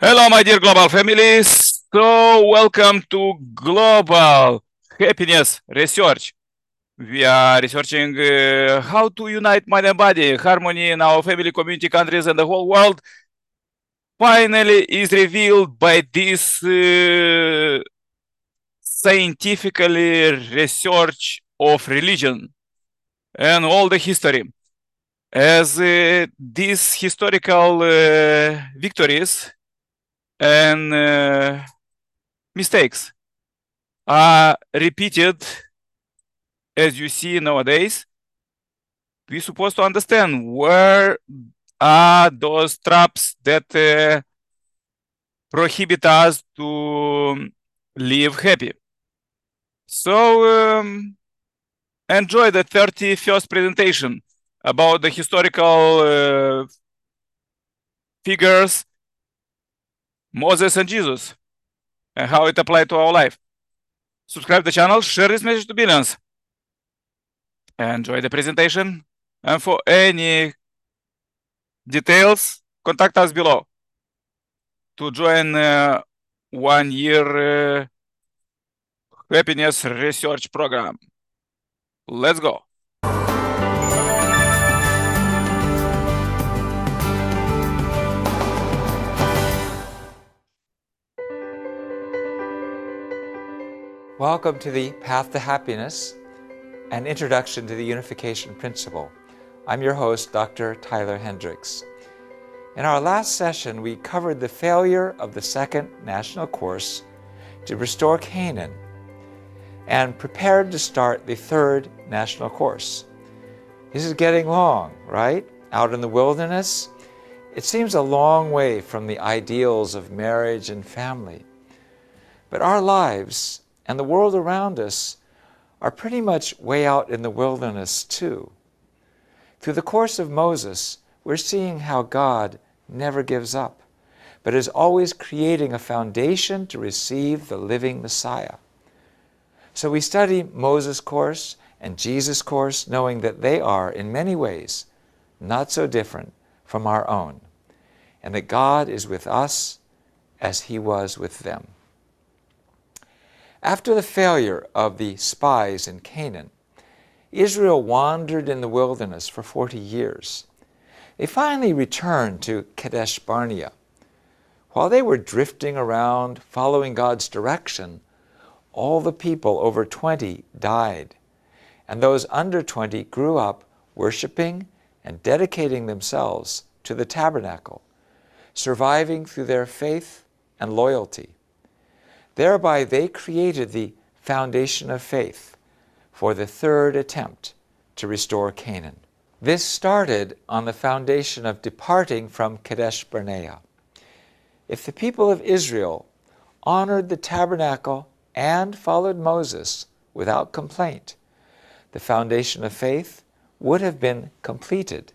Hello, my dear global families. So, welcome to Global Happiness Research. We are researching uh, how to unite mind and body, harmony in our family, community, countries, and the whole world. Finally, is revealed by this uh, scientifically research of religion and all the history. As uh, these historical uh, victories and uh, mistakes are repeated as you see nowadays. We're supposed to understand where are those traps that uh, prohibit us to live happy. So um, enjoy the 31st presentation about the historical uh, figures Moses and Jesus and how it applied to our life. Subscribe the channel, share this message to billions. Enjoy the presentation. And for any details, contact us below to join uh, one year uh, happiness research program. Let's go. Welcome to the Path to Happiness, an introduction to the unification principle. I'm your host, Dr. Tyler Hendricks. In our last session, we covered the failure of the second national course to restore Canaan and prepared to start the third national course. This is getting long, right? Out in the wilderness, it seems a long way from the ideals of marriage and family. But our lives and the world around us are pretty much way out in the wilderness too. Through the course of Moses, we're seeing how God never gives up, but is always creating a foundation to receive the living Messiah. So we study Moses' course and Jesus' course, knowing that they are, in many ways, not so different from our own, and that God is with us as He was with them. After the failure of the spies in Canaan, Israel wandered in the wilderness for 40 years. They finally returned to Kadesh Barnea. While they were drifting around following God's direction, all the people over 20 died, and those under 20 grew up worshiping and dedicating themselves to the tabernacle, surviving through their faith and loyalty. Thereby, they created the foundation of faith for the third attempt to restore Canaan. This started on the foundation of departing from Kadesh Barnea. If the people of Israel honored the tabernacle and followed Moses without complaint, the foundation of faith would have been completed,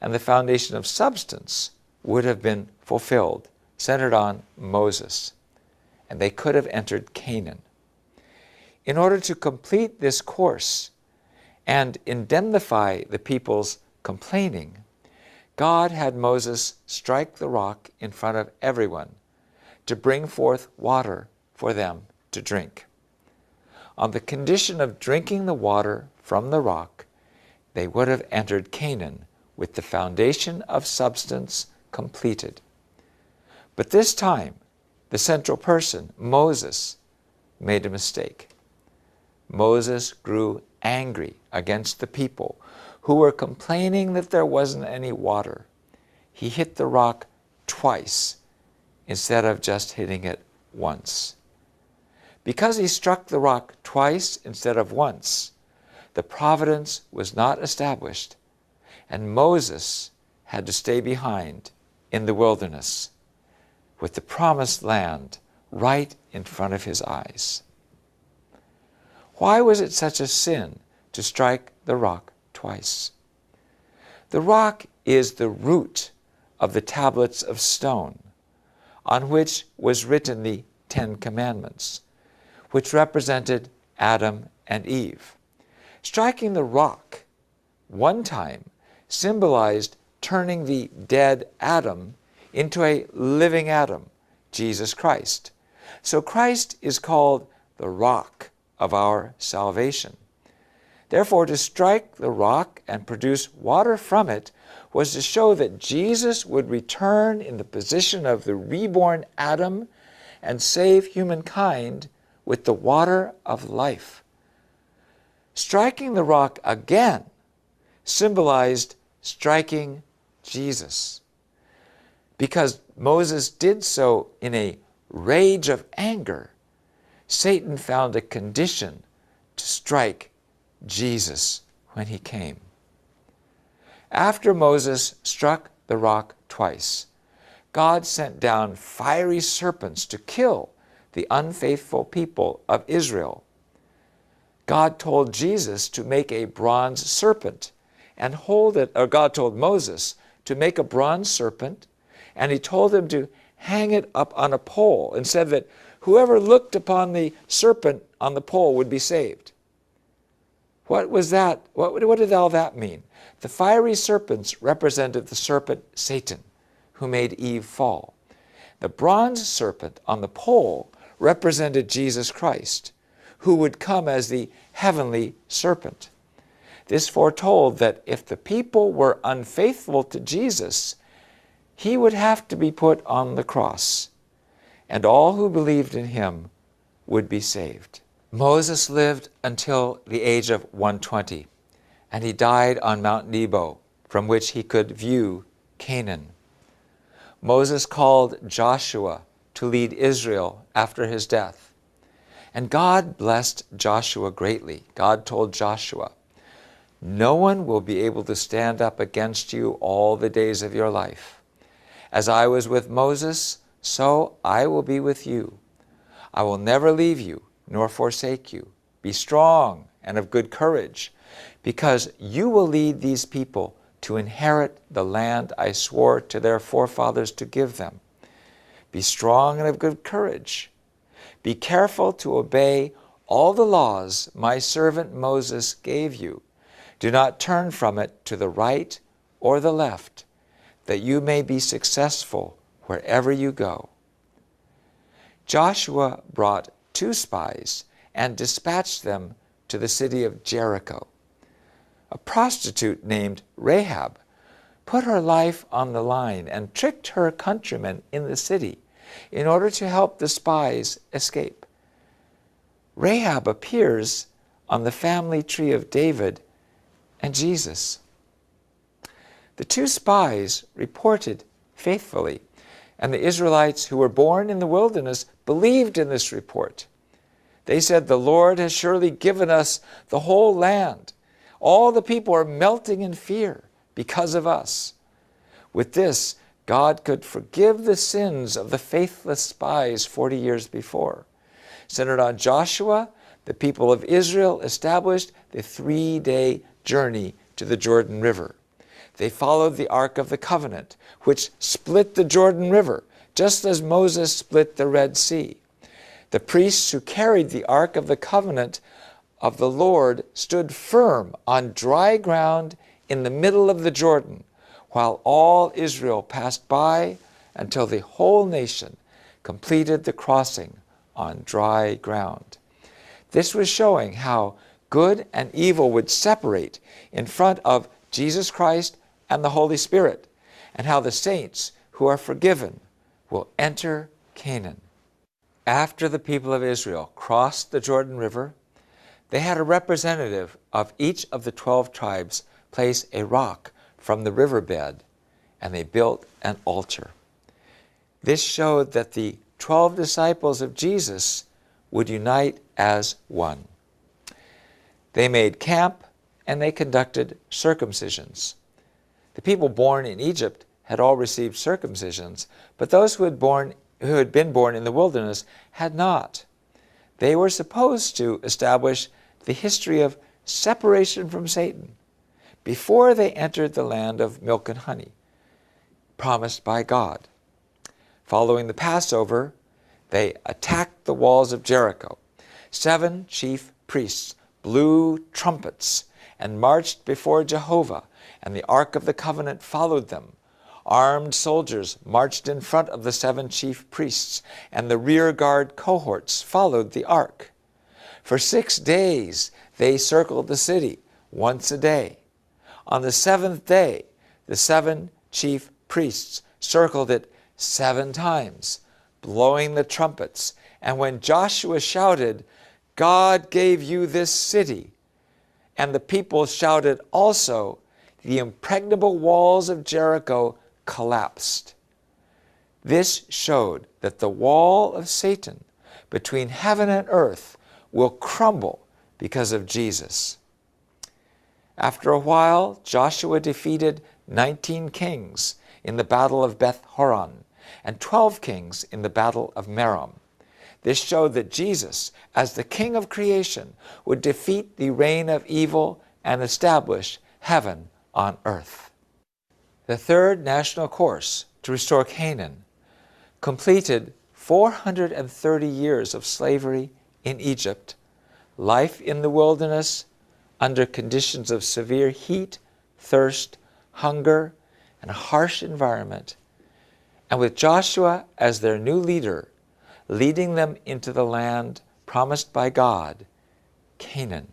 and the foundation of substance would have been fulfilled, centered on Moses and they could have entered Canaan. In order to complete this course and indemnify the people's complaining, God had Moses strike the rock in front of everyone to bring forth water for them to drink. On the condition of drinking the water from the rock, they would have entered Canaan with the foundation of substance completed. But this time, the central person, Moses, made a mistake. Moses grew angry against the people who were complaining that there wasn't any water. He hit the rock twice instead of just hitting it once. Because he struck the rock twice instead of once, the providence was not established, and Moses had to stay behind in the wilderness with the promised land right in front of his eyes. Why was it such a sin to strike the rock twice? The rock is the root of the tablets of stone on which was written the Ten Commandments, which represented Adam and Eve. Striking the rock one time symbolized turning the dead Adam into a living Adam Jesus Christ. So Christ is called the rock of our salvation. Therefore, to strike the rock and produce water from it was to show that Jesus would return in the position of the reborn Adam and save humankind with the water of life. Striking the rock again symbolized striking Jesus. Because Moses did so in a rage of anger, Satan found a condition to strike Jesus when he came. After Moses struck the rock twice, God sent down fiery serpents to kill the unfaithful people of Israel. God told Jesus to make a bronze serpent and hold it, or God told Moses to make a bronze serpent, and he told them to hang it up on a pole and said that whoever looked upon the serpent on the pole would be saved. What was that? What, what did all that mean? The fiery serpents represented the serpent Satan, who made Eve fall. The bronze serpent on the pole represented Jesus Christ, who would come as the heavenly serpent. This foretold that if the people were unfaithful to Jesus, he would have to be put on the cross, and all who believed in him would be saved. Moses lived until the age of 120, and he died on Mount Nebo, from which he could view Canaan. Moses called Joshua to lead Israel after his death. And God blessed Joshua greatly. God told Joshua, No one will be able to stand up against you all the days of your life. As I was with Moses, so I will be with you. I will never leave you nor forsake you. Be strong and of good courage, because you will lead these people to inherit the land I swore to their forefathers to give them. Be strong and of good courage. Be careful to obey all the laws my servant Moses gave you. Do not turn from it to the right or the left that you may be successful wherever you go. Joshua brought two spies and dispatched them to the city of Jericho. A prostitute named Rahab put her life on the line and tricked her countrymen in the city in order to help the spies escape. Rahab appears on the family tree of David and Jesus. The two spies reported faithfully, and the Israelites who were born in the wilderness believed in this report. They said, The Lord has surely given us the whole land. All the people are melting in fear because of us. With this, God could forgive the sins of the faithless spies 40 years before. Centered on Joshua, the people of Israel established the three day journey to the Jordan River. They followed the Ark of the Covenant, which split the Jordan River, just as Moses split the Red Sea. The priests who carried the Ark of the Covenant of the Lord stood firm on dry ground in the middle of the Jordan, while all Israel passed by until the whole nation completed the crossing on dry ground. This was showing how good and evil would separate in front of Jesus Christ and the Holy Spirit, and how the saints who are forgiven will enter Canaan. After the people of Israel crossed the Jordan River, they had a representative of each of the 12 tribes place a rock from the riverbed, and they built an altar. This showed that the 12 disciples of Jesus would unite as one. They made camp and they conducted circumcisions. The people born in Egypt had all received circumcisions, but those who had, born, who had been born in the wilderness had not. They were supposed to establish the history of separation from Satan before they entered the land of milk and honey, promised by God. Following the Passover, they attacked the walls of Jericho. Seven chief priests blew trumpets and marched before Jehovah and the Ark of the Covenant followed them. Armed soldiers marched in front of the seven chief priests, and the rear guard cohorts followed the ark. For six days they circled the city once a day. On the seventh day, the seven chief priests circled it seven times, blowing the trumpets. And when Joshua shouted, God gave you this city, and the people shouted also, the impregnable walls of Jericho collapsed. This showed that the wall of Satan between heaven and earth will crumble because of Jesus. After a while, Joshua defeated 19 kings in the Battle of Beth Horon and 12 kings in the Battle of Merom. This showed that Jesus, as the King of creation, would defeat the reign of evil and establish heaven on earth. The third national course to restore Canaan completed 430 years of slavery in Egypt, life in the wilderness under conditions of severe heat, thirst, hunger, and a harsh environment, and with Joshua as their new leader, leading them into the land promised by God, Canaan.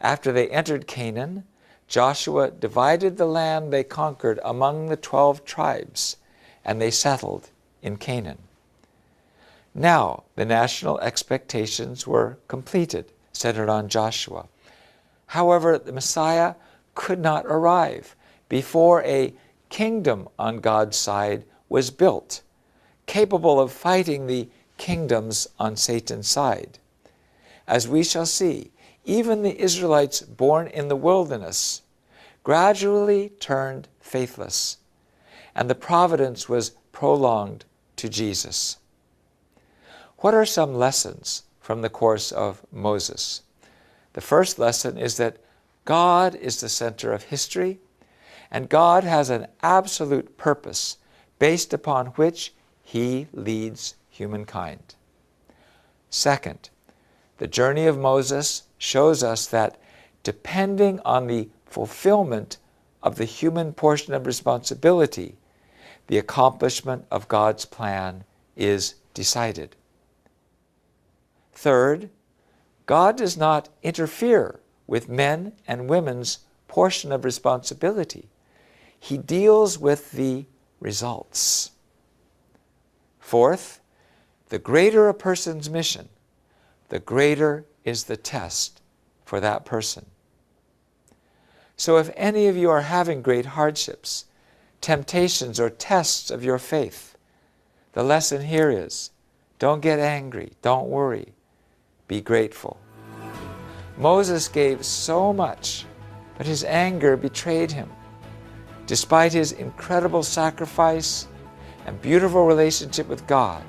After they entered Canaan, Joshua divided the land they conquered among the twelve tribes, and they settled in Canaan. Now the national expectations were completed, centered on Joshua. However, the Messiah could not arrive before a kingdom on God's side was built, capable of fighting the kingdoms on Satan's side. As we shall see, even the Israelites born in the wilderness gradually turned faithless, and the providence was prolonged to Jesus. What are some lessons from the course of Moses? The first lesson is that God is the center of history, and God has an absolute purpose based upon which He leads humankind. Second, the journey of Moses shows us that depending on the fulfillment of the human portion of responsibility, the accomplishment of God's plan is decided. Third, God does not interfere with men and women's portion of responsibility. He deals with the results. Fourth, the greater a person's mission, the greater is the test for that person. So if any of you are having great hardships, temptations, or tests of your faith, the lesson here is don't get angry, don't worry, be grateful. Moses gave so much, but his anger betrayed him. Despite his incredible sacrifice and beautiful relationship with God,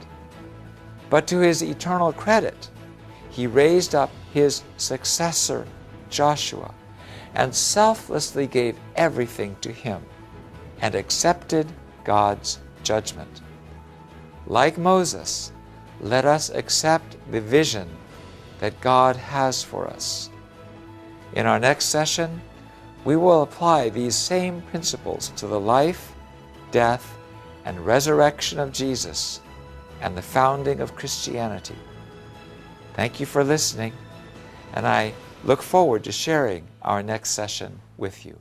but to his eternal credit, he raised up his successor, Joshua, and selflessly gave everything to him and accepted God's judgment. Like Moses, let us accept the vision that God has for us. In our next session, we will apply these same principles to the life, death, and resurrection of Jesus and the founding of Christianity. Thank you for listening, and I look forward to sharing our next session with you.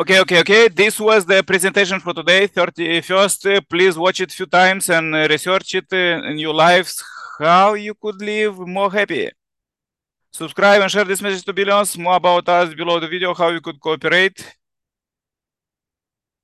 Okay, okay, okay. This was the presentation for today, 31st. Please watch it a few times and uh, research it uh, in your lives, how you could live more happy. Subscribe and share this message to billions. More about us below the video, how you could cooperate.